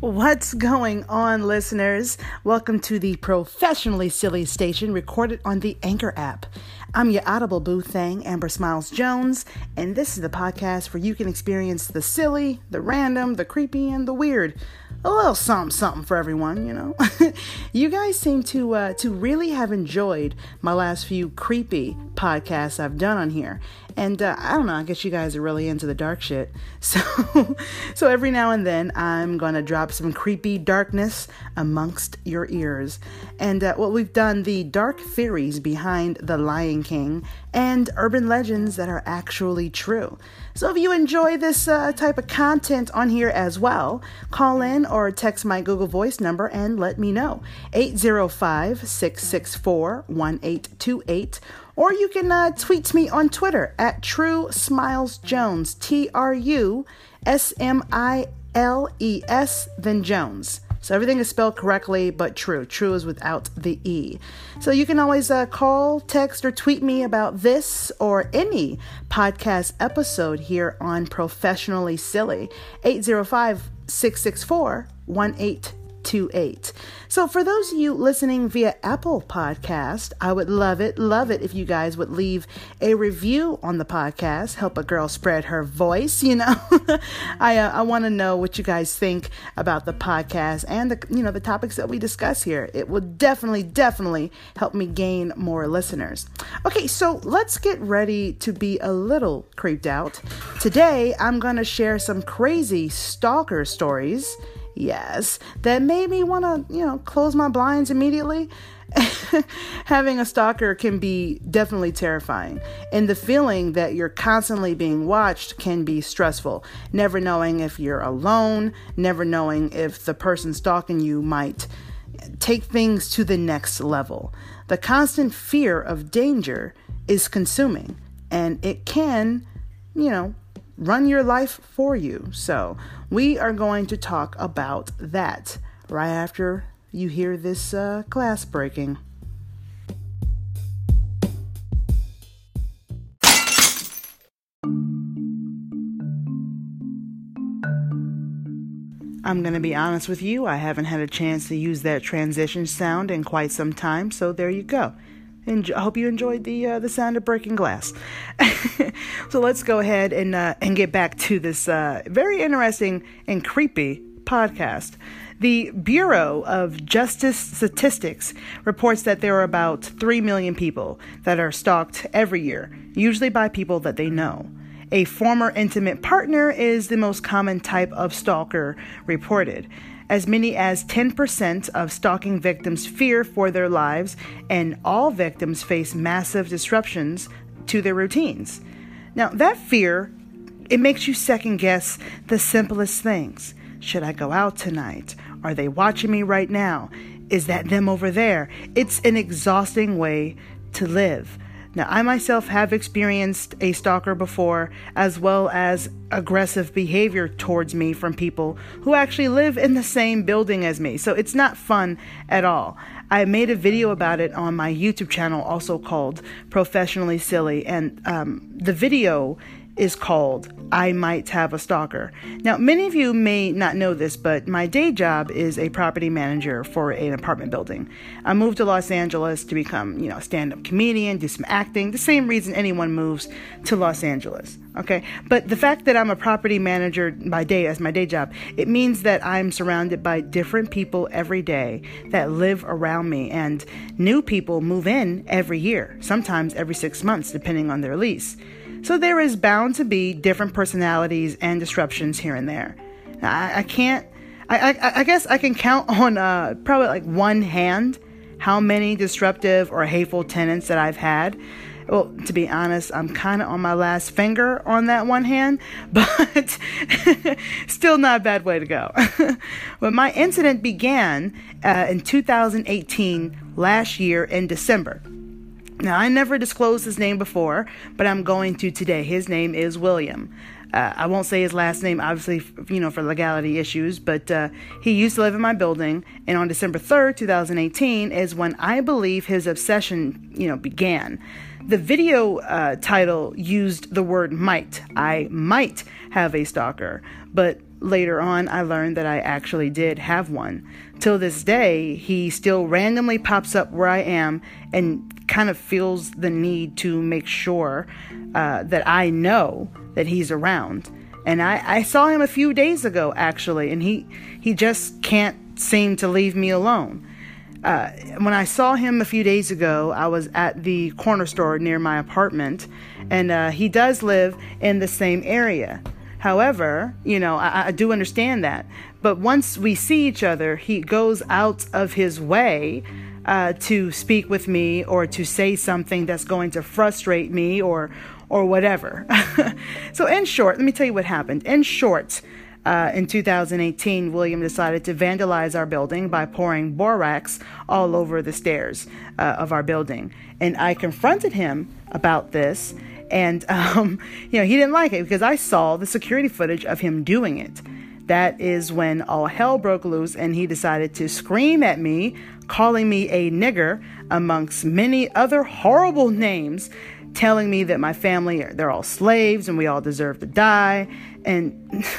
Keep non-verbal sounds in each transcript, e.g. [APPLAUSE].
What's going on, listeners? Welcome to the Professionally Silly Station recorded on the Anchor app. I'm your Audible Boo Thing, Amber Smiles Jones, and this is the podcast where you can experience the silly, the random, the creepy, and the weird a little something something for everyone, you know. [LAUGHS] you guys seem to uh, to really have enjoyed my last few creepy podcasts I've done on here, and uh, I don't know. I guess you guys are really into the dark shit. [LAUGHS] So so every now and then I'm gonna drop some creepy darkness amongst your ears, and uh, well, we've done the dark theories behind the Lion King and urban legends that are actually true. So if you enjoy this uh, type of content on here as well, call in or text my Google Voice number and let me know. 805 664 1828. Or you can uh, tweet me on Twitter at True Smiles Jones, T R U S M I L E S, then Jones. So everything is spelled correctly, but true. True is without the E. So you can always uh, call, text, or tweet me about this or any podcast episode here on Professionally Silly. 805 664 2828. So, for those of you listening via Apple Podcast, I would love it, love it if you guys would leave a review on the podcast, help a girl spread her voice. You know, [LAUGHS] I uh, I want to know what you guys think about the podcast and the you know the topics that we discuss here. It will definitely, definitely help me gain more listeners. Okay, so let's get ready to be a little creeped out. Today, I'm gonna share some crazy stalker stories Yes, that made me want to, you know, close my blinds immediately. [LAUGHS] Having a stalker can be definitely terrifying, and the feeling that you're constantly being watched can be stressful. Never knowing if you're alone, never knowing if the person stalking you might take things to the next level. The constant fear of danger is consuming, and it can, you know, run your life for you. So, we are going to talk about that right after you hear this uh, glass breaking. I'm going to be honest with you, I haven't had a chance to use that transition sound in quite some time, so there you go. And I hope you enjoyed the uh, the sound of breaking glass. [LAUGHS] so let's go ahead and uh, and get back to this uh, very interesting and creepy podcast. The Bureau of Justice Statistics reports that there are about 3 million people that are stalked every year, usually by people that they know. A former intimate partner is the most common type of stalker reported. As many as 10% of stalking victims fear for their lives, and all victims face massive disruptions to their routines. Now, that fear, it makes you second guess the simplest things. Should I go out tonight? Are they watching me right now? Is that them over there? It's an exhausting way to live. Now, I myself have experienced a stalker before, as well as aggressive behavior towards me from people who actually live in the same building as me. So it's not fun at all. I made a video about it on my YouTube channel, also called Professionally Silly, and um, the video is called I Might Have a Stalker. Now, many of you may not know this, but my day job is a property manager for an apartment building. I moved to Los Angeles to become, you know, a stand up comedian, do some acting, the same reason anyone moves to Los Angeles. Okay, but the fact that I'm a property manager by day as my day job, it means that I'm surrounded by different people every day that live around me, and new people move in every year, sometimes every six months, depending on their lease. So there is bound to be different personalities and disruptions here and there. I, I can't, I, I, I, guess I can count [LAUGHS] on uh, probably like one hand how many disruptive or hateful tenants that I've had. Well, to be honest, I'm kind of on my last finger on that one hand, [LAUGHS] but still not a bad way to go. [LAUGHS] but my incident began uh, in 2018, last year in December. Now, I never disclosed his name before, but I'm going to today. His name is William. Uh, I won't say his last name, obviously, you know, for legality issues, but uh, he used to live in my building. And on December 3rd, 2018, is when I believe his obsession, you know, began. The video uh, title used the word might. I might have a stalker, but later on, I learned that I actually did have one. Till this day, he still randomly pops up where I am and kind of feels the need to make sure uh, that I know that he's around. And I, I saw him a few days ago, actually, and he, he just can't seem to leave me alone. Uh, when I saw him a few days ago, I was at the corner store near my apartment, and uh, he does live in the same area. However, you know, I, I do understand that. But once we see each other, he goes out of his way uh, to speak with me or to say something that's going to frustrate me or or whatever. [LAUGHS] so, in short, let me tell you what happened. In short, uh, in 2018, William decided to vandalize our building by pouring borax all over the stairs uh, of our building. And I confronted him about this, and [LAUGHS] um, you know he didn't like it because I saw the security footage of him doing it. That is when all hell broke loose, and he decided to scream at me, calling me a nigger, amongst many other horrible names, telling me that my family they're all slaves and we all deserve to die, and. [LAUGHS]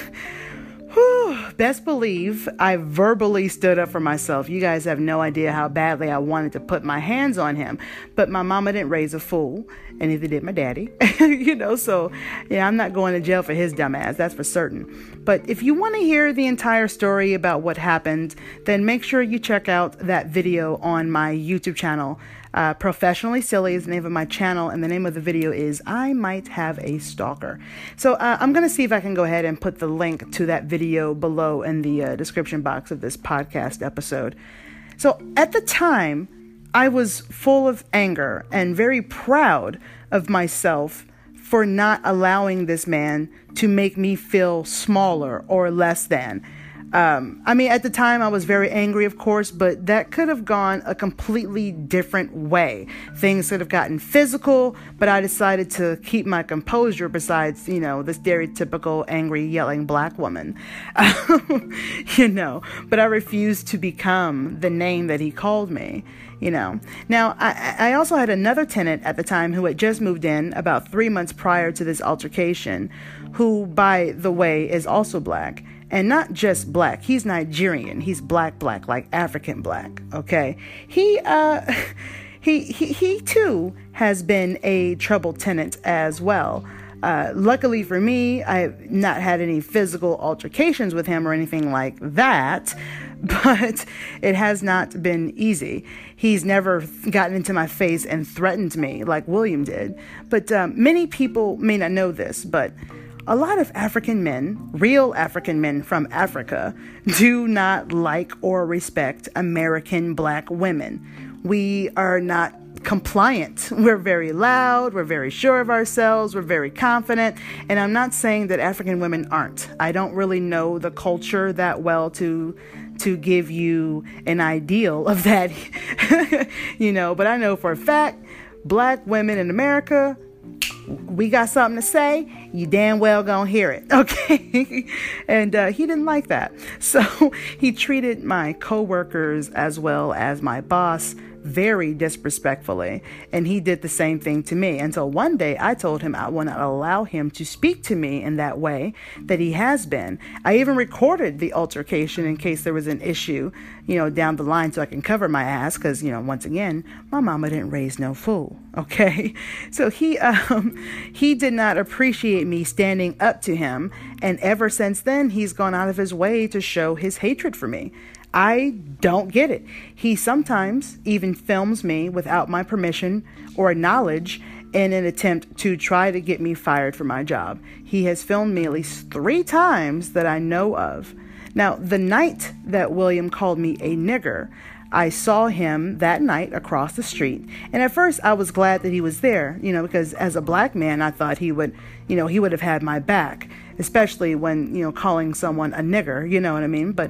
Whew, best believe I verbally stood up for myself. You guys have no idea how badly I wanted to put my hands on him. But my mama didn't raise a fool, and neither did my daddy. [LAUGHS] you know, so yeah, I'm not going to jail for his dumb ass, that's for certain. But if you want to hear the entire story about what happened, then make sure you check out that video on my YouTube channel. Uh, Professionally Silly is the name of my channel, and the name of the video is I Might Have a Stalker. So uh, I'm going to see if I can go ahead and put the link to that video below in the uh, description box of this podcast episode. So at the time, I was full of anger and very proud of myself for not allowing this man to make me feel smaller or less than. Um, I mean, at the time, I was very angry, of course, but that could have gone a completely different way. Things could have gotten physical, but I decided to keep my composure besides, you know, the stereotypical angry, yelling black woman. [LAUGHS] you know, but I refused to become the name that he called me you know. Now, I, I, also had another tenant at the time who had just moved in about three months prior to this altercation, who, by the way, is also black and not just black. He's Nigerian. He's black, black, like African black. Okay. He, uh, [LAUGHS] he, he, he too has been a troubled tenant as well. Uh, luckily for me, I've not had any physical altercations with him or anything like that, [LAUGHS] but it has not been easy. He's never gotten into my face and threatened me like William did. But um, many people may not know this, but a lot of African men, real African men from Africa, do not like or respect American black women. We are not compliant. [LAUGHS] We're very loud, we're very sure of ourselves, we're very confident. And I'm not saying that African women aren't. I don't really know the culture that well to to give you an ideal of that, [LAUGHS] you know, but I know for a fact black women in America we got something to say, you damn well gonna hear it, [LAUGHS] okay? and uh, he didn't like that. So [LAUGHS] he treated my coworkers as well as my boss very disrespectfully, and he did the same thing to me. Until one day I told him I will not allow him to speak to me in that way that he has been. I even recorded the altercation in case there was an issue, you know, down the line so I can cover my ass because, you know, once again, my mama didn't raise no fool, [LAUGHS] okay? So he um he did not appreciate me standing up to him, and ever since then he's gone out of his way to show his hatred for me. I don't get it. He sometimes even films me without my permission or knowledge in an attempt to try to get me fired from my job. He has filmed me at least three times that I know of. Now, the night that William called me a nigger, I saw him that night across the street. And at first I was glad that he was there, you know, because as a black man, I thought he would, you know, he would have had my back, especially when, you know, calling someone a nigger, you know what I mean? But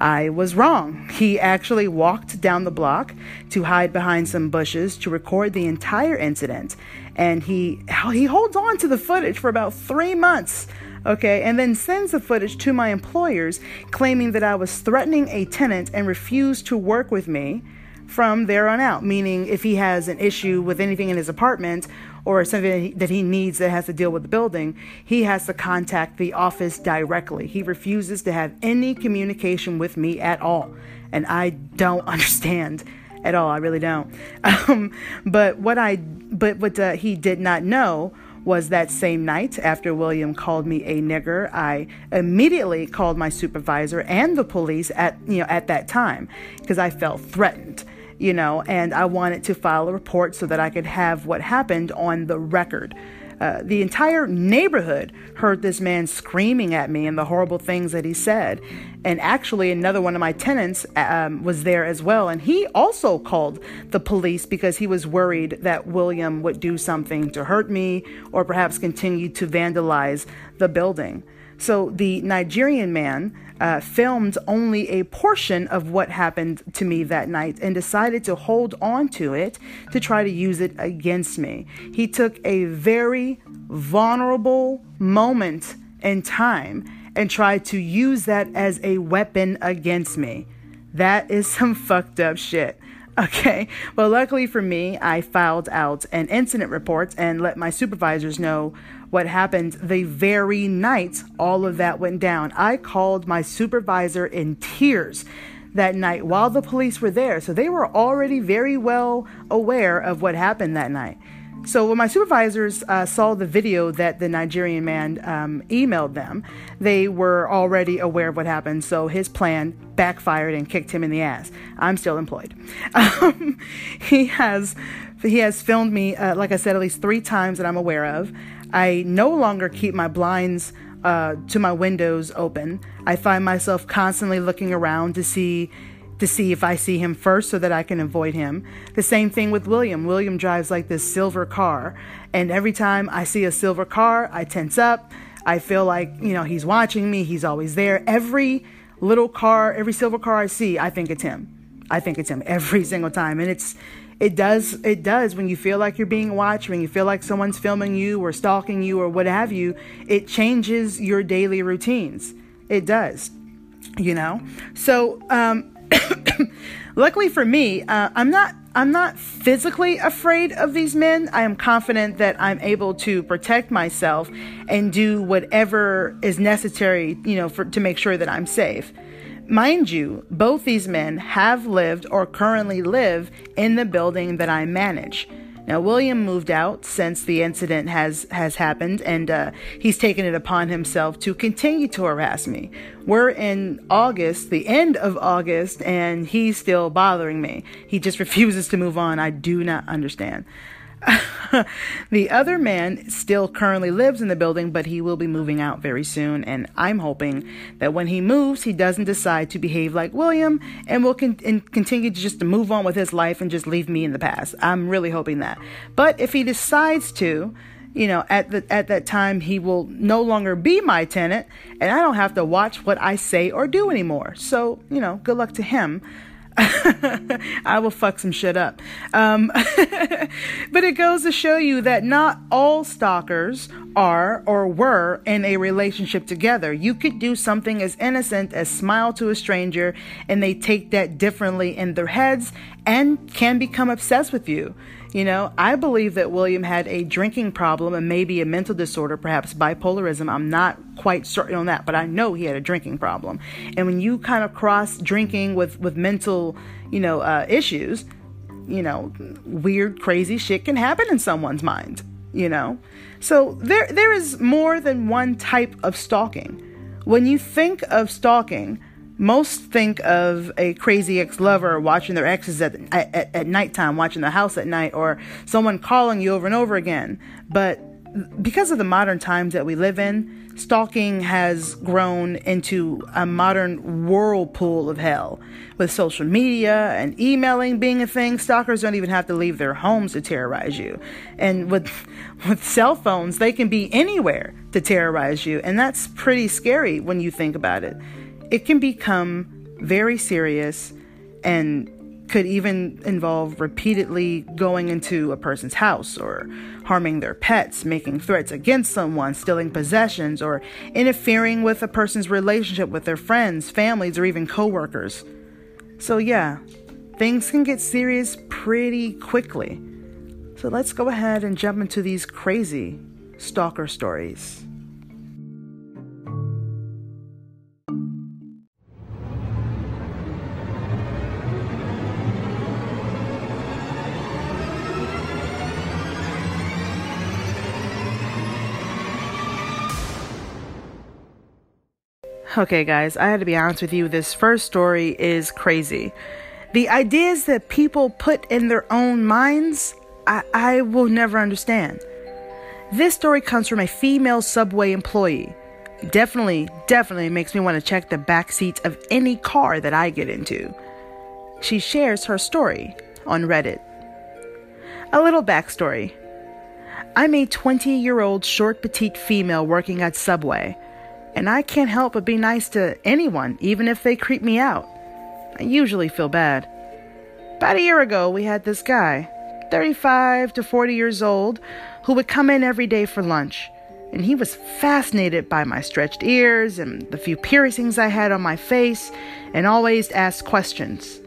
I was wrong. He actually walked down the block to hide behind some bushes to record the entire incident. And he he holds on to the footage for about 3 months. Okay, and then sends the footage to my employers claiming that I was threatening a tenant and refused to work with me from there on out, meaning if he has an issue with anything in his apartment or something that he, needs that has to deal with the building, he has to contact the office directly. He refuses to have any communication with me at all. And I don't [LAUGHS] understand at all. I really don't. [LAUGHS] Um, but what I, but what uh, he did not know was that same night after William called me a nigger, I immediately called my supervisor and the police at you know at that time because I felt threatened, you know, and I wanted to file a report so that I could have what happened on the record. Uh, the entire neighborhood heard this man screaming at me and the horrible things that he said. And actually, another one of my tenants um, was there as well. And he also called the police because he was worried that William would do something to hurt me or perhaps continue to vandalize the building. So the Nigerian man uh, filmed only a portion of what happened to me that night and decided to hold on to it to try to use it against me. He took a very vulnerable moment in time and tried to use that as a weapon against me. That is [LAUGHS] some fucked up shit. Okay, well, luckily for me, I filed out an incident report and let my supervisors know what happened the very night all of that went down. I called my supervisor in tears that night while the police were there. So they were already very well aware of what happened that night. So when my supervisors uh, saw the video that the Nigerian man um, emailed them, they were already aware of what happened. So his plan backfired and kicked him in the ass. I'm still employed. [LAUGHS] Um, he has he has filmed me, uh, like I said, at least three times that I'm aware of. I no longer keep my blinds uh, to my windows open. I find myself constantly looking around to see to see if I see him first so that I can avoid him. The same thing with William. William drives like this silver car, and every time I see a silver car, I tense up. I feel like, you know, he's watching me, he's always there. Every little car, every silver car I see, I think it's him. I think it's him every single time. And it's it does it does when you feel like you're being watched, when you feel like someone's filming you or stalking you or what have you, it changes your daily routines. It does. You know? So um [COUGHS] luckily for me, uh, I'm not I'm not physically afraid of these men. I am confident that I'm able to protect myself and do whatever is necessary, you know, for to make sure that I'm safe. Mind you, both these men have lived or currently live in the building that I manage. Now, William moved out since the incident has, has happened, and uh, he's taken it upon himself to continue to harass me. We're in August, the end of August, and he's still bothering me. He just [LAUGHS] refuses to move on. I do not understand. [LAUGHS] the other man still currently lives in the building, but he will be moving out very soon. And I'm hoping that when he moves, he doesn't decide to behave like William and will con- and continue to just move on with his life and just leave me in the past. I'm really hoping that. But if he decides to, you know, at the at that time he will no longer be my tenant, and I don't have to watch what I say or do anymore. So, you know, good luck to him. [LAUGHS] I will fuck some shit up. Um, [LAUGHS] but it goes to show you that not all stalkers are or were in a relationship together. You could do something as innocent as smile to a stranger, and they take that differently in their heads and can become obsessed with you. You know, I believe that William had a drinking problem and maybe a mental disorder, perhaps bipolarism. I'm not quite certain on that, but I know he had a drinking problem. And when you kind of cross drinking with with mental, you know, uh, issues, you know, weird, crazy shit can happen in someone's mind. You know, so there there is more than one type of stalking. When you think of stalking, most think of a crazy ex-lover watching their exes at, at, at nighttime, watching the house at night, or someone calling you over and over again. But because of the modern times that we live in, stalking has grown into a modern whirlpool of hell. With social media and emailing being a thing, stalkers don't even have to leave their homes to terrorize you. And with [LAUGHS] with cell phones, they can be anywhere to terrorize you, and that's pretty scary when you think about it it can become very serious and could even involve repeatedly going into a person's house or harming their pets, making threats against someone, stealing possessions, or interfering with a person's relationship with their friends, families, or even coworkers. So, yeah, things can get serious pretty quickly. So let's go ahead and jump into these crazy stalker stories. Okay, guys, I had to be honest with you. This first story is crazy. The ideas that people put in their own minds, I, I will never understand. This story comes from a female subway employee. Definitely, definitely makes me want to check the back seats of any car that I get into. She shares her story on Reddit. A little backstory I'm a 20 year old short petite female working at Subway and I can't help but be nice to anyone, even if they creep me out. I usually feel bad. About a year ago, we had this guy, 35 to 40 years old, who would come in every day for lunch. And he was fascinated by my stretched ears and the few piercings I had on my face, and always asked questions.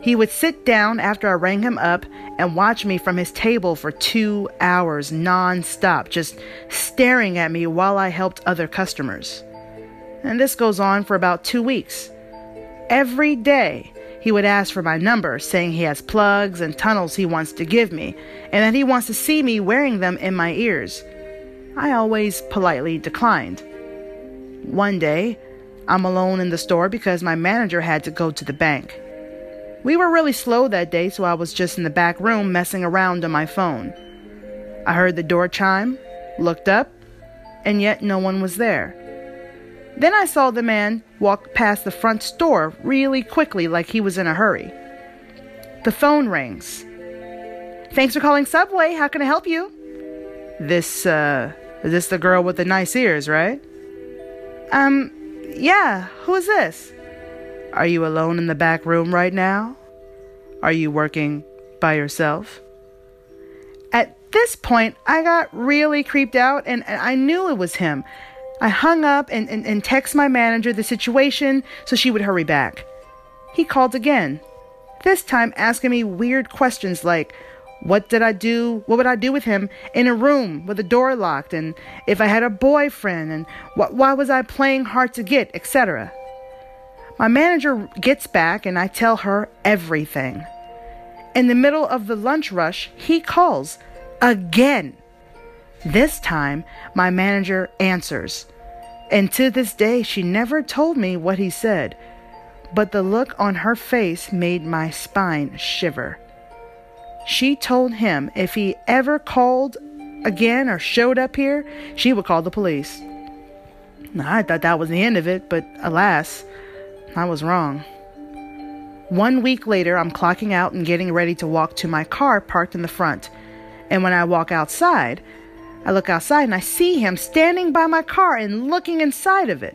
He would sit down after I rang him up and watch me from his table for two hours non-stop, just staring at me while I helped other customers. And this goes on for about two weeks. Every day, he would ask for my number, saying he has plugs and tunnels he wants to give me, and that he wants to see me wearing them in my ears. I always politely declined. One day, I'm alone in the store because my manager had to go to the bank. We were really slow that day, so I was just in the back room messing around on my phone. I heard the door chime, looked up, and yet no one was there. Then I saw the man walk past the front door really quickly, like he was in a hurry. The phone rings. Thanks for calling Subway. How can I help you? This, uh, is this the girl with the nice ears, right? Um, yeah. Who is this? Are you alone in the back room right now? Are you working by yourself? At this point, I got really creeped out and I knew it was him. I hung up and, and, and texted my manager the situation so she would hurry back. He called again, this time asking me weird questions like, what did I do? What would I do with him in a room with the door locked? And if I had a boyfriend? And wh- why was I playing hard to get, etc. My manager gets back and I tell her everything. In the middle of the lunch rush, he calls again. This time, my manager answers. And to this day, she never told me what he said, but the look on her face made my spine shiver. She told him if he ever called again or showed up here, she would call the police. I thought that was the end of it, but alas, I was wrong. One week later, I'm clocking out and getting ready to walk to my car parked in the front. And when I walk outside, I look outside and I see him standing by my car and looking inside of it.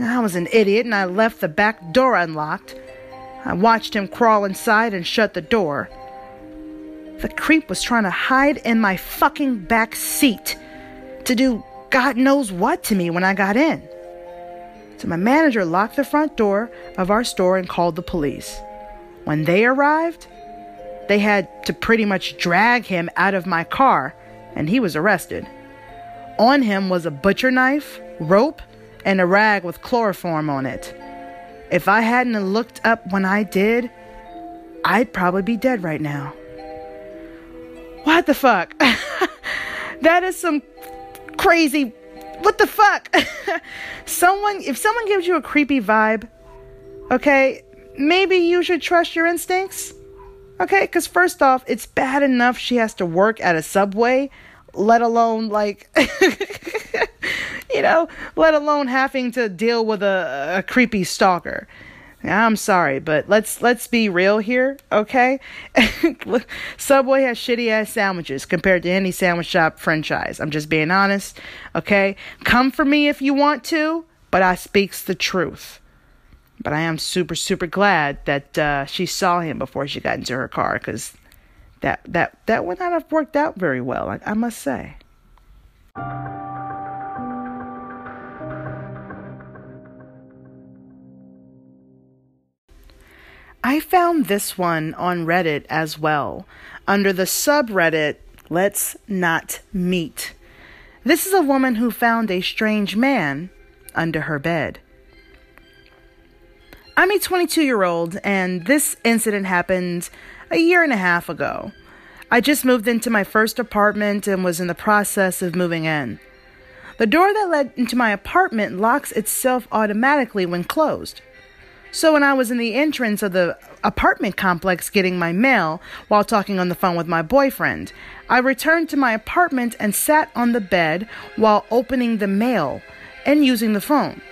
I was an idiot and I left the back door unlocked. I watched him crawl inside and shut the door. The creep was trying to hide in my fucking back seat to do God knows what to me when I got in. So my manager locked the front door of our store and called the police. When they arrived, they had to pretty much drag him out of my car and he was arrested. On him was a butcher knife, rope, and a rag with chloroform on it. If I hadn't looked up when I did, I'd probably be dead right now. What the fuck? [LAUGHS] that is some crazy. What the fuck? [LAUGHS] someone, if someone gives you a creepy vibe, okay, maybe you should trust your instincts. Okay, because first off, it's bad enough she has to work at a subway, let alone like, [LAUGHS] you know, let alone having to deal with a, a creepy stalker. I'm sorry, but let's let's be real here, okay? [LAUGHS] Subway has shitty ass sandwiches compared to any sandwich shop franchise. I'm just being honest, okay? Come for me if you want to, but I speaks the truth. But I am super, super glad that uh, she saw him before she got into her car because that, that, that would not have worked out very well, I, I must say. I found this one on Reddit as well, under the subreddit Let's Not Meet. This is a woman who found a strange man under her bed. I'm a 22 year old, and this incident happened a year and a half ago. I just moved into my first apartment and was in the process of moving in. The door that led into my apartment locks itself automatically when closed. So when I was in the entrance of the apartment complex getting my mail while talking on the phone with my boyfriend, I returned to my apartment and sat on the bed while opening the mail and using the phone.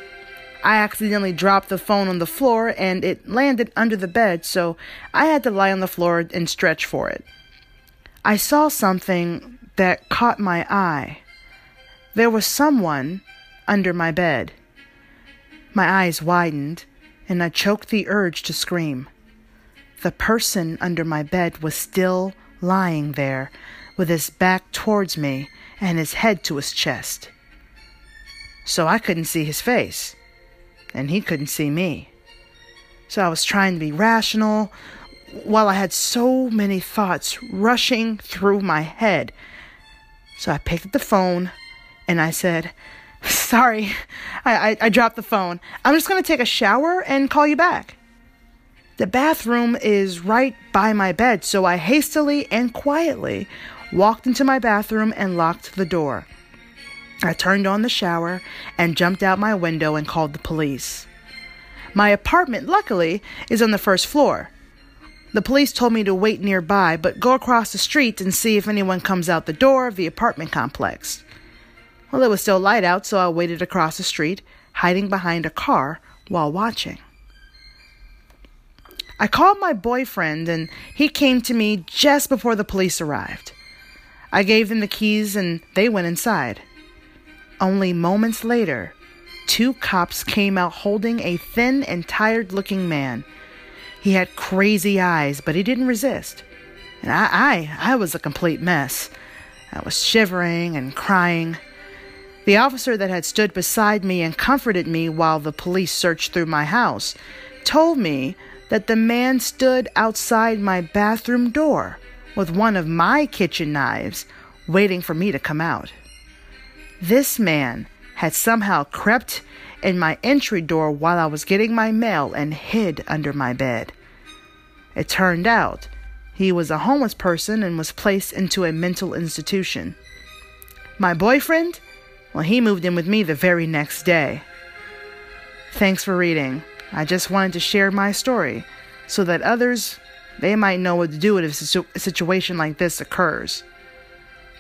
I accidentally dropped the phone on the floor and it landed under the bed, so I had to lie on the floor and stretch for it. I saw something that caught my eye. There was someone under my bed. My eyes widened and I choked the urge to scream. The person under my bed was still lying there with his back towards me and his head to his chest. So I couldn't see his face and he couldn't see me. So I was trying to be rational while I had so many thoughts rushing through my head. So I picked up the phone and I said, Sorry, I, I, I dropped the phone. I'm just going to take a shower and call you back. The bathroom is right by my bed, so I hastily and quietly walked into my bathroom and locked the door. I turned on the shower and jumped out my window and called the police. My apartment, luckily, is on the first floor. The police told me to wait nearby, but go across the street and see if anyone comes out the door of the apartment complex. Well, it was still light out, so I waited across the street, hiding behind a car while watching. I called my boyfriend, and he came to me just before the police arrived. I gave them the keys, and they went inside. Only moments later, two cops came out holding a thin and tired looking man. He had crazy eyes, but he didn't resist. And I, I, I was a complete mess. I was shivering and crying. The officer that had stood beside me and comforted me while the police searched through my house told me that the man stood outside my bathroom door with one of my kitchen knives waiting for me to come out. This man had somehow crept in my entry door while I was getting my mail and hid under my bed. It turned out he was a homeless person and was placed into a mental institution. My boyfriend, well, he moved in with me the very next day. Thanks for reading. I just wanted to share my story so that others they might know what to do if a situation like this occurs.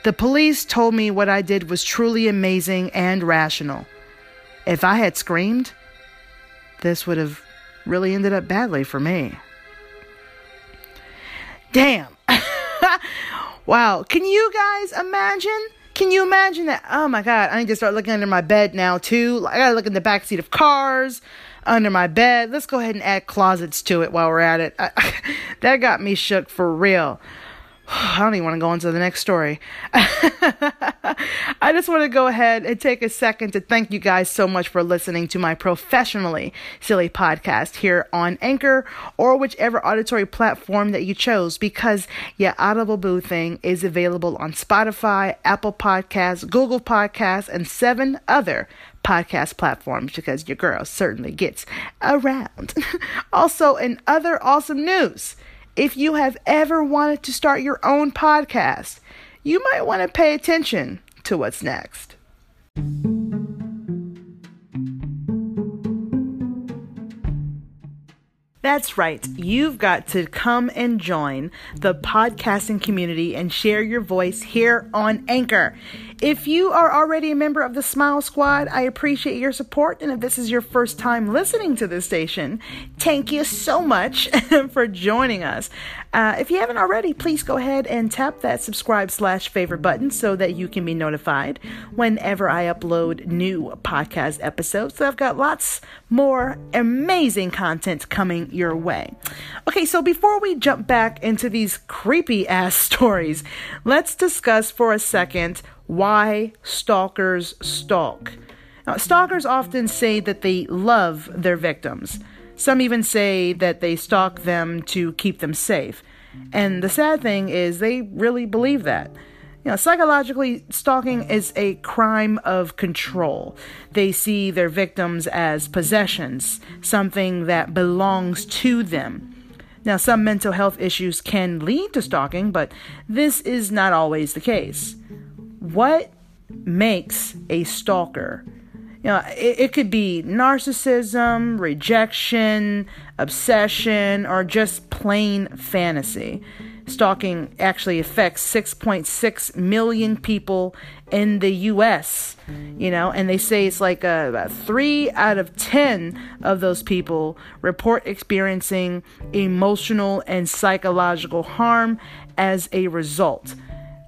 The police told me what I did was truly amazing and rational. If I had screamed, this would have really ended up badly for me. Damn. [LAUGHS] wow. Can you guys imagine? Can you imagine that? Oh my God. I need to start looking under my bed now, too. I gotta look in the back seat of cars, under my bed. Let's go ahead and add closets to it while we're at it. I, [LAUGHS] that got me shook for real. I don't even want to go into the next story. [LAUGHS] I just want to go ahead and take a second to thank you guys so much for listening to my professionally silly podcast here on Anchor or whichever auditory platform that you chose because your Audible Boo thing is available on Spotify, Apple Podcasts, Google Podcasts, and seven other podcast platforms because your girl certainly gets around. [LAUGHS] also, in other awesome news, if you have ever wanted to start your own podcast, you might want to pay attention to what's next. That's right. You've got to come and join the podcasting community and share your voice here on Anchor. If you are already a member of the Smile Squad, I appreciate your support. And if this is your first time listening to this station, thank you so much [LAUGHS] for joining us. Uh, if you haven't already, please go ahead and tap that subscribe slash favorite button so that you can be notified whenever I upload new podcast episodes. So I've got lots more amazing content coming your way. Okay, so before we jump back into these creepy ass [LAUGHS] stories, let's discuss for a second why stalkers stalk. Now, stalkers often say that they love their victims. Some even say that they stalk them to keep them safe. And the sad thing is, they really believe that. You know, psychologically, stalking is a crime of control. They see their victims as possessions, something that belongs to them. Now, some mental health issues can lead to stalking, but this is not always the case. What makes a stalker? You know, it, it could be narcissism, rejection, obsession, or just plain fantasy. Stalking actually affects 6.6 million people in the US, you know, and they say it's like uh, about three out of 10 of those people report experiencing emotional and psychological harm as a result.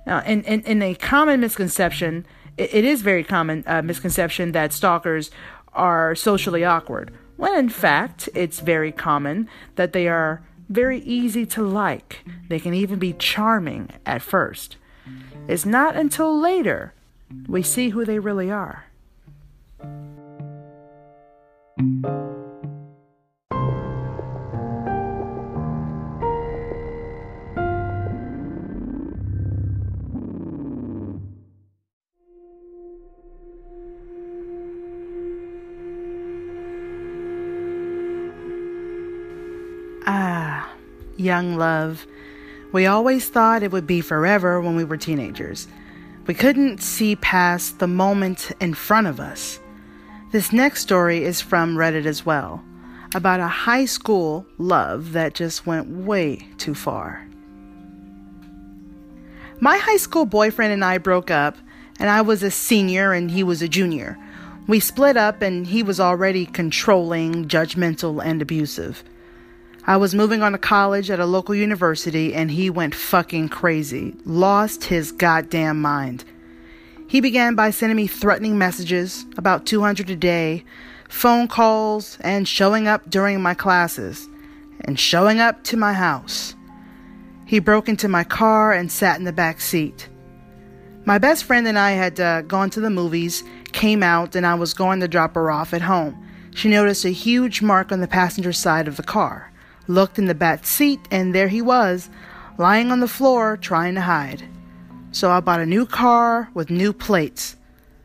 Now, in, in a common misconception, it, it is very common uh, misconception that stalkers are socially awkward, when in fact, it's very common that they are very easy to like. They can even be charming at first. It's not until later we see who they really are. Young love. We always thought it would be forever when we were teenagers. We couldn't see past the moment in front of us. This next story is from Reddit as well, about a high school love that just went way too far. My high school boyfriend and I broke up, and I was a senior and he was a junior. We split up, and he was already controlling, judgmental, and abusive. I was moving on to college at a local university and he went fucking crazy, lost his goddamn mind. He began by sending me threatening messages, about 200 a day, phone calls, and showing up during my classes, and showing up to my house. He broke into my car and sat in the back seat. My best friend and I had uh, gone to the movies, came out, and I was going to drop her off at home. She noticed a huge mark on the passenger side of the car looked in the back seat, and there he was, lying on the floor trying to hide. So I bought a new car with new plates.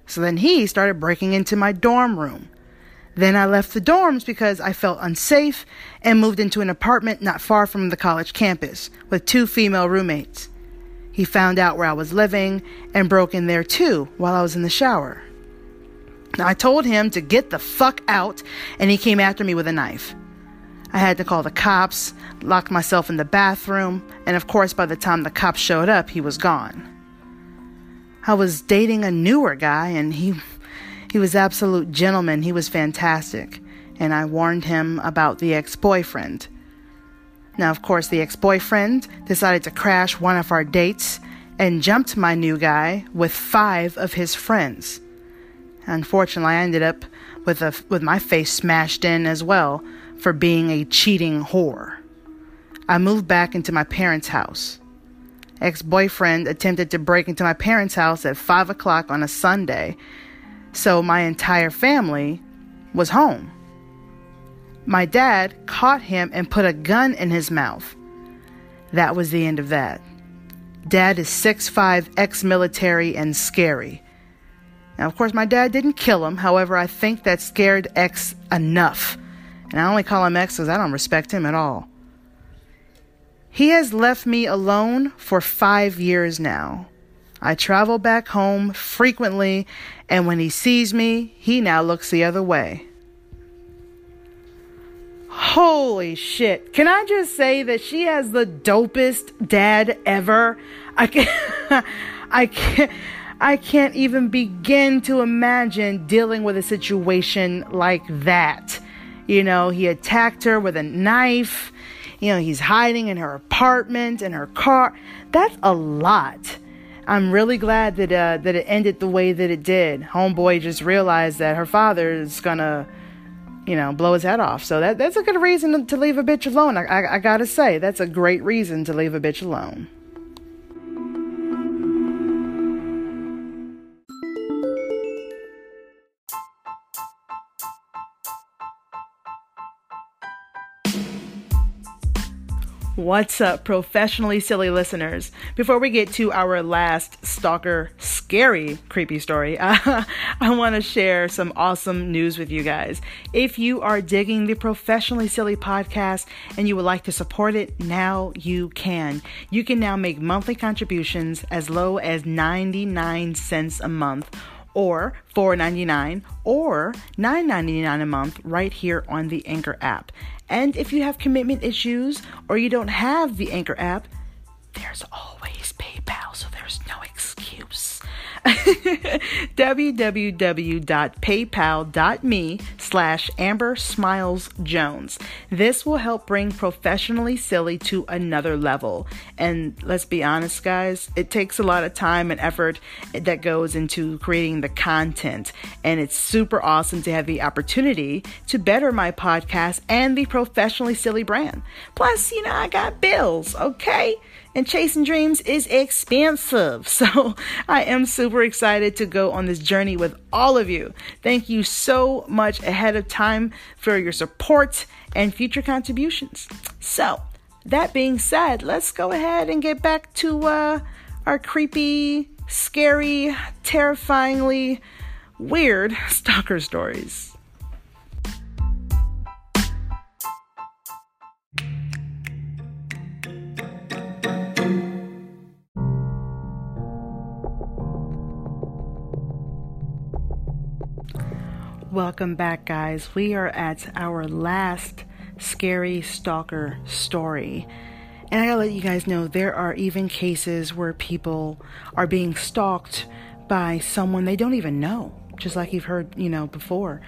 So then he started breaking into my dorm room. Then I left the dorms because I felt unsafe and moved into an apartment not far from the college campus with two female roommates. He found out where I was living and broke in there too while I was in the shower. I told him to get the fuck out, and he came after me with a knife. I had to call the cops, lock myself in the bathroom, and of course, by the time the cops showed up, he was gone. I was dating a newer guy, and he he was absolute gentleman. He was fantastic, and I warned him about the ex-boyfriend. Now, of course, the ex-boyfriend decided to crash one of our dates and jumped my new guy with five of his friends. Unfortunately, I ended up with a with my face smashed in as well for being a cheating whore. I moved back into my parents' house. Ex boyfriend attempted to break into my parents' house at 5 o'clock on a Sunday, so my entire family was home. My dad caught him and put a gun in his mouth. That was the end of that. Dad is 6'5, ex military, and scary. Now, of course, my dad didn't kill him. However, I think that scared X enough and I only call him X because I don't respect him at all. He has left me alone for five years now. I travel back home frequently, and when he sees me, he now looks the other way. Holy shit. Can I just say that she has the dopest dad ever? I can't, [LAUGHS] I can't, I can't even begin to imagine dealing with a situation like that. You know, he attacked her with a knife. You know, he's hiding in her apartment in her car. That's a lot. I'm really glad that uh, that it ended the way that it did. Homeboy just realized that her father is gonna, you know, blow his head off. So that that's a good reason to leave a bitch alone. I, I, I gotta say, that's a great reason to leave a bitch alone. What's up, professionally silly listeners? Before we get to our last stalker scary creepy story, uh, [LAUGHS] I want to share some awesome news with you guys. If you are digging the Professionally Silly podcast and you would like to support it, now you can. You can now make monthly contributions as low as 99 cents a month or $4.99 or $9.99 a month right here on the Anchor app. And if you have commitment issues or you don't have the Anchor app, there's always PayPal, so there's no excuse. [LAUGHS] www.paypal.me slash Amber Smiles Jones. This will help bring professionally silly to another level. And let's be honest, guys, it takes a lot of time and effort that goes into creating the content. And it's super awesome to have the opportunity to better my podcast and the professionally silly brand. Plus, you know, I got bills, okay? And chasing dreams is expensive. [LAUGHS] So I am super excited to go on this journey with all of you. Thank you so much ahead of time for your support and future contributions. So, that being said, let's go ahead and get back to uh, our creepy, scary, terrifyingly weird [LAUGHS] stalker stories. Welcome back, guys. We are at our last scary stalker story. And I gotta let you guys know there are even cases where people are being stalked by someone they don't even know, just like you've heard, you know, before.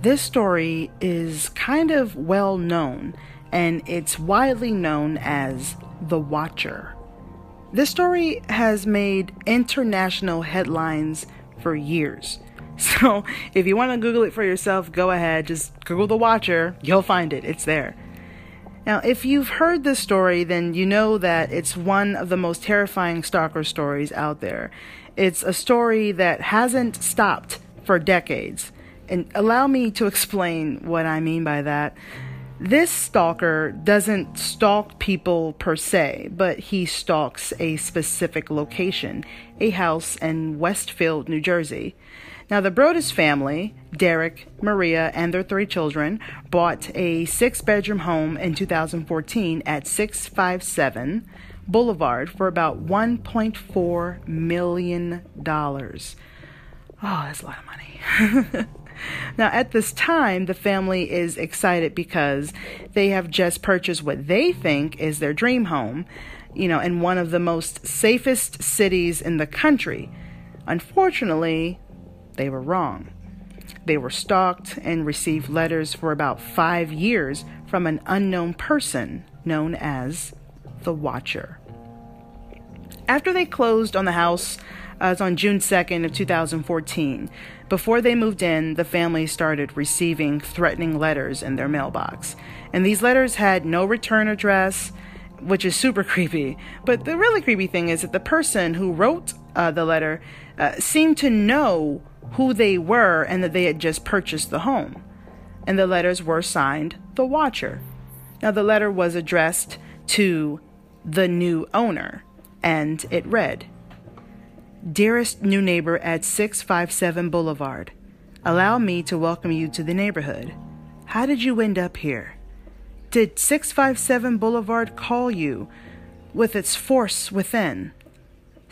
This story is kind of well known, and it's widely known as The Watcher. This story has made international headlines for years. [LAUGHS] So if you want to Google it for yourself, go ahead. Just Google The Watcher. You'll find it. It's there. Now, if you've heard this story, then you know that it's one of the most terrifying stalker stories out there. It's a story that hasn't stopped for decades. And allow me to explain what I mean by that. This stalker doesn't stalk people per se, but he stalks a specific location, a house in Westfield, New Jersey. Now, the Broaddus family, Derek, Maria, and their three children, bought a six bedroom home in 2014 at 657 Boulevard for about $1.4 million. Oh, that's a lot of money. [LAUGHS] now, at this time, the family is excited because they have just purchased what they think is their dream home, you know, in one of the most safest cities in the country. Unfortunately, they were wrong. They were stalked and received letters for about five years from an unknown person known as the Watcher. After they closed on the house, uh, on June 2nd of 2014. Before they moved in, the family started receiving threatening letters in their mailbox. And these letters had no return address, which is super [LAUGHS] creepy. But the really creepy thing is that the person who wrote uh, the letter uh, seemed to know who they were and that they had just purchased the home. And the letters were signed The Watcher. Now, the letter was addressed to the new owner, and it read Dearest new neighbor at 657 Boulevard, allow me to welcome you to the neighborhood. How did you end up here? Did 657 Boulevard call you with its force within?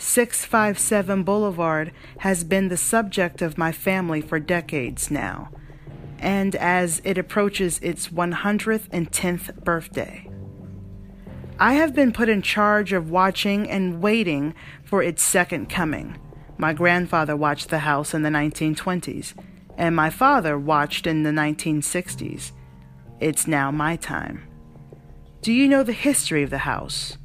657 Boulevard has been the subject of my family for decades now, and as it approaches its 110th birthday. I have been put in charge of watching and waiting for its second coming. My grandfather watched the house in the 1920s, and my father watched in the 1960s. It's now my time. Do you know the history of the house?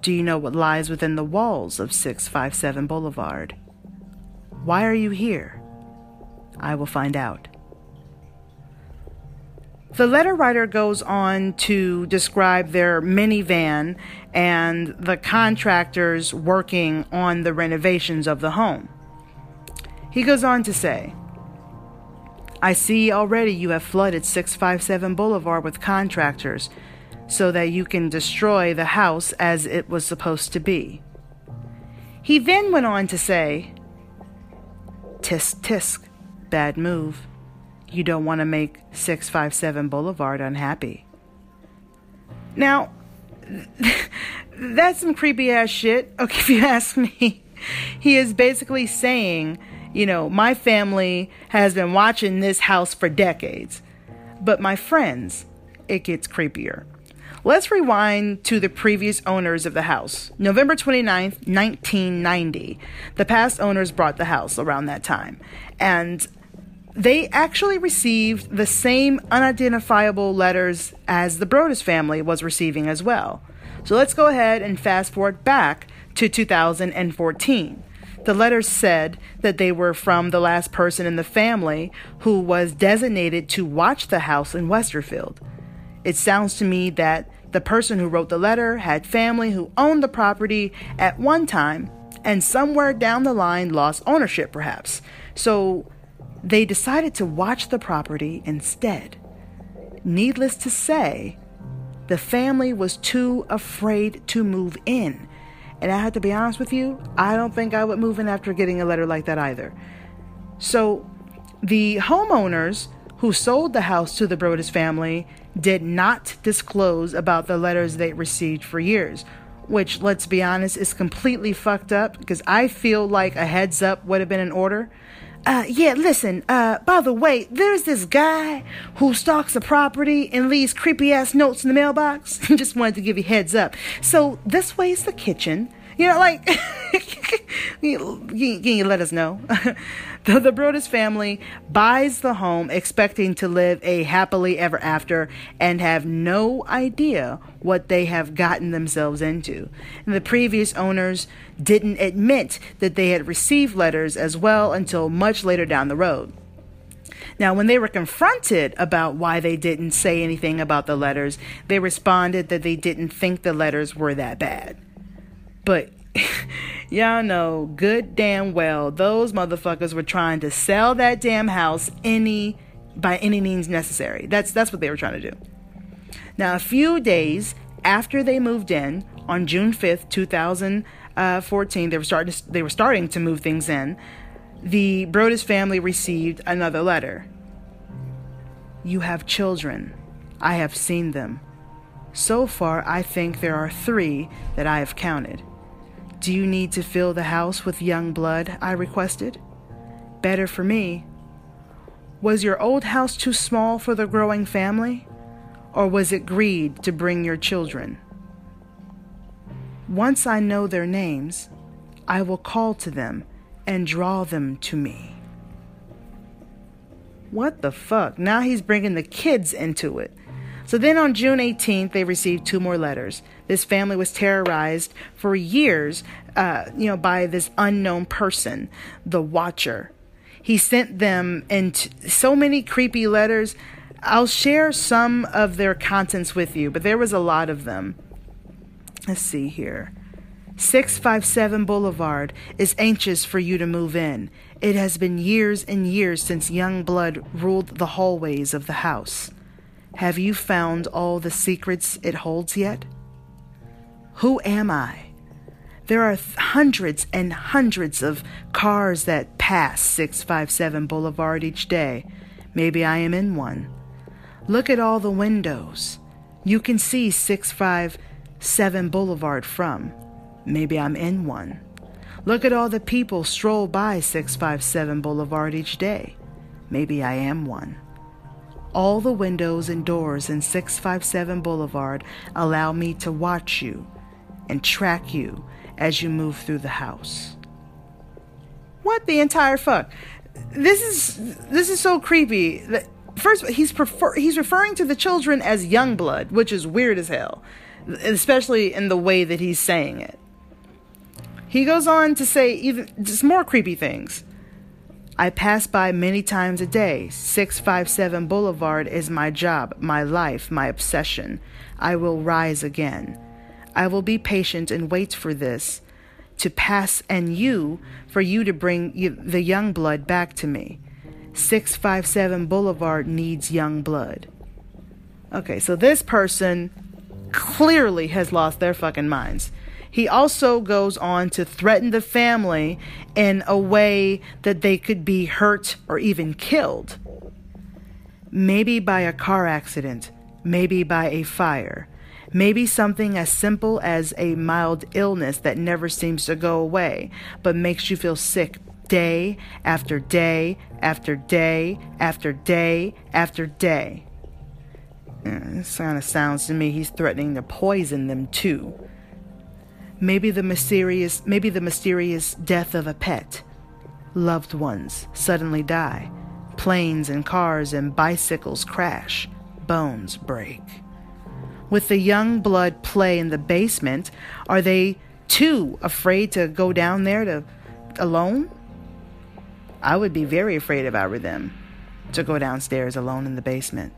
Do you know what lies within the walls of 657 Boulevard? Why are you here? I will find out. The letter writer goes on to describe their minivan and the contractors working on the renovations of the home. He goes on to say, I see already you have flooded 657 Boulevard with contractors so that you can destroy the house as it was supposed to be. He then went on to say, Tisk tisk, bad move. You don't want to make 657 Boulevard unhappy. Now, [LAUGHS] that's some creepy ass shit, [LAUGHS] okay, if you ask me. He is basically saying, you know, my family has been watching this house for decades. But my friends, it gets creepier. Let's rewind to the previous owners of the house. November 29th, 1990. The past owners brought the house around that time. And they actually received the same unidentifiable letters as the Broaddus family was receiving as well. So let's go ahead and fast forward back to 2014. The letters said that they were from the last person in the family who was designated to watch the house in Westerfield. It sounds to me that the person who wrote the letter had family who owned the property at one time and somewhere down the line lost ownership, perhaps. So they decided to watch the property instead. Needless to say, the family was too afraid to move in. And I have to be honest with you, I don't think I would move in after getting a letter like that either. So the homeowners who sold the house to the Broaddus family did not disclose about the letters they received for years, which, let's be honest, is completely fucked up because I feel like a heads up would have been in order. Uh, yeah, listen, uh, by the way, there's this guy who stalks a property and leaves creepy ass notes in the mailbox. [LAUGHS] Just wanted to give you heads up. So this way is the kitchen. You know, like, [LAUGHS] can, you, can you let us know? [LAUGHS] the, the Broaddus family buys the home expecting to live a happily ever after and have no idea what they have gotten themselves into. And the previous owners didn't admit that they had received letters as well until much later down the road. Now, when they were confronted about why they didn't say anything about the letters, they responded that they didn't think the letters were that bad. But [LAUGHS] y'all know good damn well those motherfuckers were trying to sell that damn house any by any means necessary. That's that's what they were trying to do. Now, a few days after they moved in on June 5th, 2014, uh, they were starting to, they were starting to move things in. The Broaddus family received another letter. You have children. I have seen them. So far, I think there are three that I have counted. Do you need to fill the house with young blood? I requested. Better for me. Was your old house too small for the growing family? Or was it greed to bring your children? Once I know their names, I will call to them and draw them to me. What the fuck? Now he's bringing the kids into it. So then on June 18th, they received two more letters. This family was terrorized for years, uh, you know, by this unknown person, the Watcher. He sent them and so many creepy letters. I'll share some of their contents with you, but there was a lot of them. Let's see here. 657 Boulevard is anxious for you to move in. It has been years and years since young blood ruled the hallways of the house. Have you found all the secrets it holds yet? Who am I? There are hundreds and hundreds of cars that pass 657 Boulevard each day. Maybe I am in one. Look at all the windows. You can see 657 Boulevard from. Maybe I'm in one. Look at all the people stroll by 657 Boulevard each day. Maybe I am one. All the windows and doors in 657 Boulevard allow me to watch you and track you as you move through the house. What the entire fuck? This is this is so creepy. First, he's prefer, he's referring to the children as young blood, which is weird as hell, especially in the way that he's saying it. He goes on to say even just more creepy things. I pass by many times a day. 657 Boulevard is my job, my life, my obsession. I will rise again. I will be patient and wait for this to pass and you, for you to bring you, the young blood back to me. 657 Boulevard needs young blood. Okay, so this person clearly has lost their fucking minds. He also goes on to threaten the family in a way that they could be hurt or even killed. Maybe by a car accident, maybe by a fire, maybe something as simple as a mild illness that never seems to go away but makes you feel sick day after day after day after day after day. Eh, this kind of sounds to me he's threatening to poison them too. Maybe the mysterious maybe the mysterious death of a pet. Loved ones suddenly die. Planes and cars and bicycles crash. Bones break. With the young blood play in the basement, are they too afraid to go down there to alone? I would be very afraid if I were them to go downstairs alone in the basement.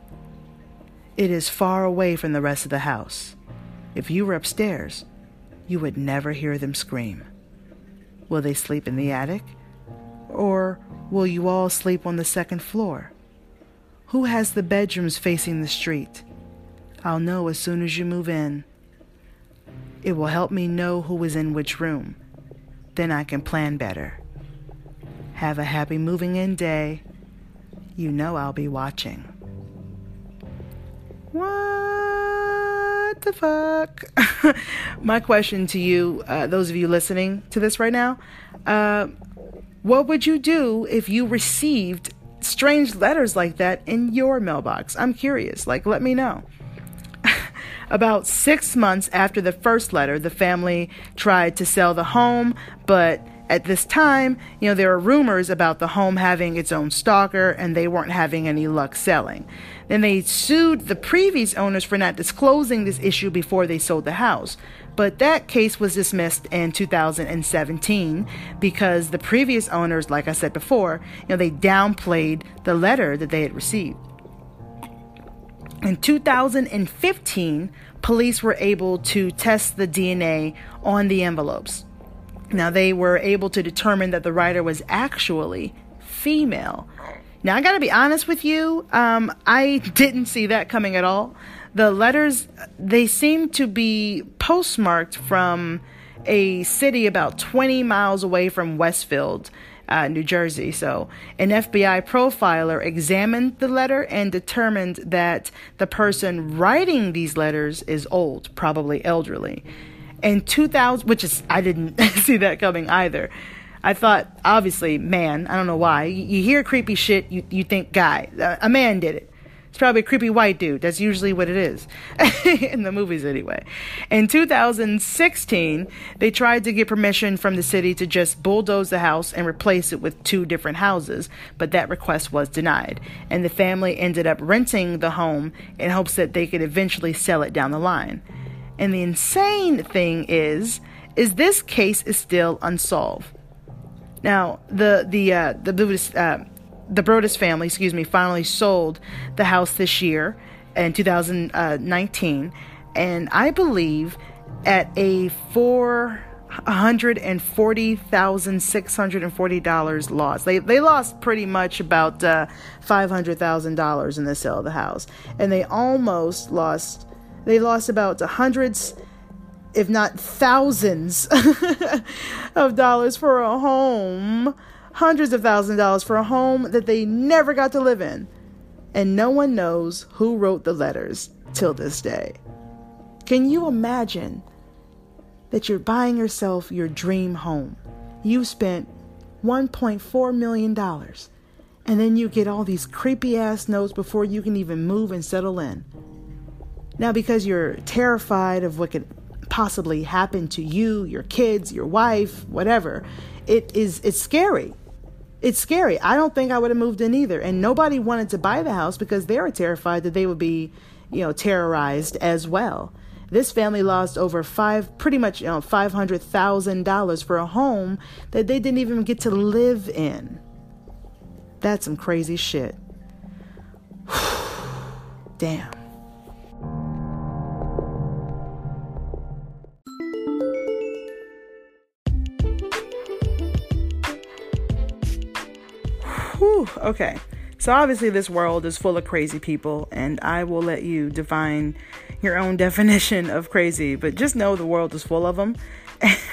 It is far away from the rest of the house. If you were upstairs, you would never hear them scream. Will they sleep in the attic? Or will you all sleep on the second floor? Who has the bedrooms facing the street? I'll know as soon as you move in. It will help me know who is in which room. Then I can plan better. Have a happy moving in day. You know I'll be watching. What the fuck? [LAUGHS] My question to you, uh, those of you listening to this right now, uh, what would you do if you received strange letters like that in your mailbox? I'm curious. Like, let me know. About six months after the first letter, the family tried to sell the home, but at this time, you know, there were rumors about the home having its own stalker and they weren't having any luck selling. Then they sued the previous owners for not disclosing this issue before they sold the house. But that case was dismissed in 2017 because the previous owners, like I said before, you know, they downplayed the letter that they had received. In 2015, police were able to test the DNA on the envelopes. Now, they were able to determine that the writer was actually female. Now, I got to be honest with you, um, I [LAUGHS] didn't see that coming at all. The letters, they seem to be postmarked from a city about 20 miles away from Westfield, uh, New Jersey. So, an FBI profiler examined the letter and determined that the person writing these letters is old, probably elderly in 2000, which is, I didn't [LAUGHS] see that coming either. I thought, obviously, man, I don't know why. You, you hear creepy shit, you, you think guy. a man did it. It's probably a creepy white dude. That's usually what it is. [LAUGHS] in the movies, anyway. In 2016, they tried to get permission from the city to just bulldoze the house and replace it with two different houses, but that request was denied. And the family ended up renting the home in hopes that they could eventually sell it down the line. And the insane thing is, is this case is still unsolved. Now, the the uh, the Buddhist, uh, the Broaddus family, excuse me, finally sold the house this year in 2019, and I believe at a four hundred and forty thousand six hundred and forty dollars loss. They they lost pretty much about uh, five hundred thousand dollars in the sale of the house, and they almost lost they lost about hundreds, if not thousands, [LAUGHS] of dollars for a home, hundreds of thousands of dollars for a home that they never got to live in. And no one knows who wrote the letters till this day. Can you imagine that you're buying yourself your dream home? You spent $1.4 million and then you get all these creepy ass notes before you can even move and settle in. Now, because you're terrified of what could possibly happen to you, your kids, your wife, whatever, it is it's scary. It's scary. I don't think I would have moved in either. And nobody wanted to buy the house because they were terrified that they would be, you know, terrorized as well. This family lost over five, pretty much, you know, five hundred thousand dollars for a home that they didn't even get to live in. That's some crazy shit. [SIGHS] Damn. Okay. So obviously, this world is full of crazy people, and I will let you define your own [LAUGHS] definition of crazy. But just know the world is full of them. [LAUGHS]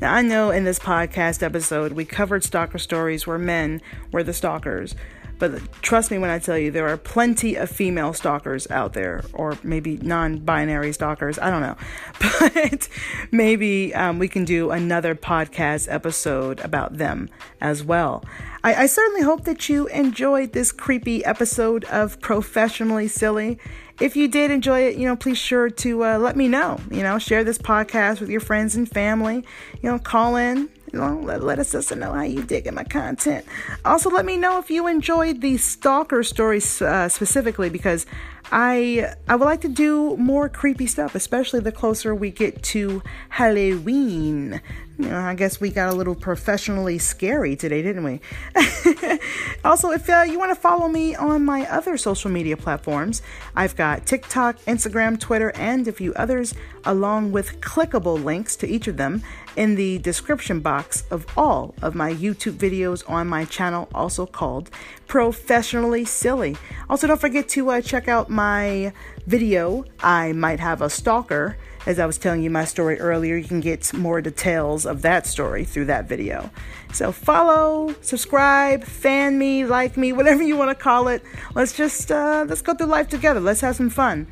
now, I know in this podcast episode we covered stalker stories where men were the stalkers. But trust me when I tell you, there are plenty of female stalkers out there, or maybe non binary stalkers. I don't know. [LAUGHS] But maybe um, we can do another podcast episode about them as well. I, I certainly hope that you enjoyed this creepy episode of Professionally Silly if you did enjoy it, you know, please sure to uh, let me know. You know, share this podcast with your friends and family. You know, call in. Know, let, let us, us know how you dig in my content. Also, let me know if you enjoyed the stalker stories uh, specifically because I I would like to do more creepy stuff, especially the closer we get to Halloween. You know, I guess we got a little professionally scary today, didn't we? [LAUGHS] also, if uh, you want to follow me on my other social media platforms, I've got TikTok, Instagram, Twitter, and a few others, along with clickable links to each of them in the description box of all of my YouTube videos on my channel, also called Professionally Silly. Also, don't forget to uh, check out my video, I Might Have a Stalker as I was telling you my story earlier, you can get more details of that story through that video. So follow, subscribe, fan me, like me, whatever you want to call it. Let's just uh, let's go through life together. Let's have some fun.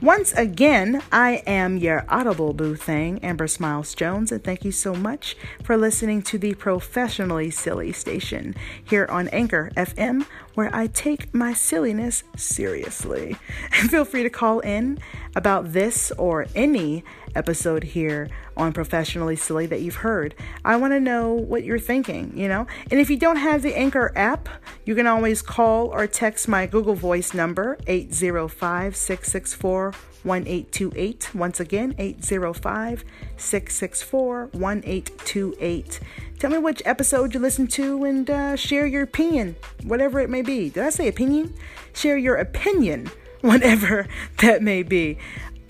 Once again, I am your audible boo thing, Amber Smiles Jones, and thank you so much for listening to the Professionally Silly Station here on Anchor FM, where I take my silliness seriously. [LAUGHS] Feel free to call in about this or any episode here on Professionally Silly that you've heard. I want to know what you're thinking, you know? And if you don't have the Anchor app, you can always call or text my Google Voice number, 805 664 1828. Once again, 805 664 1828. Tell me which episode you listened to and uh, share your opinion, whatever it may be. Did I say opinion? Share your opinion, [LAUGHS] whatever that may be.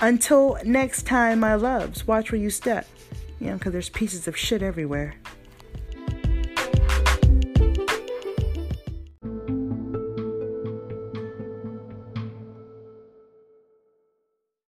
Until next time, my loves, watch where you step. You know, because there's pieces of shit everywhere.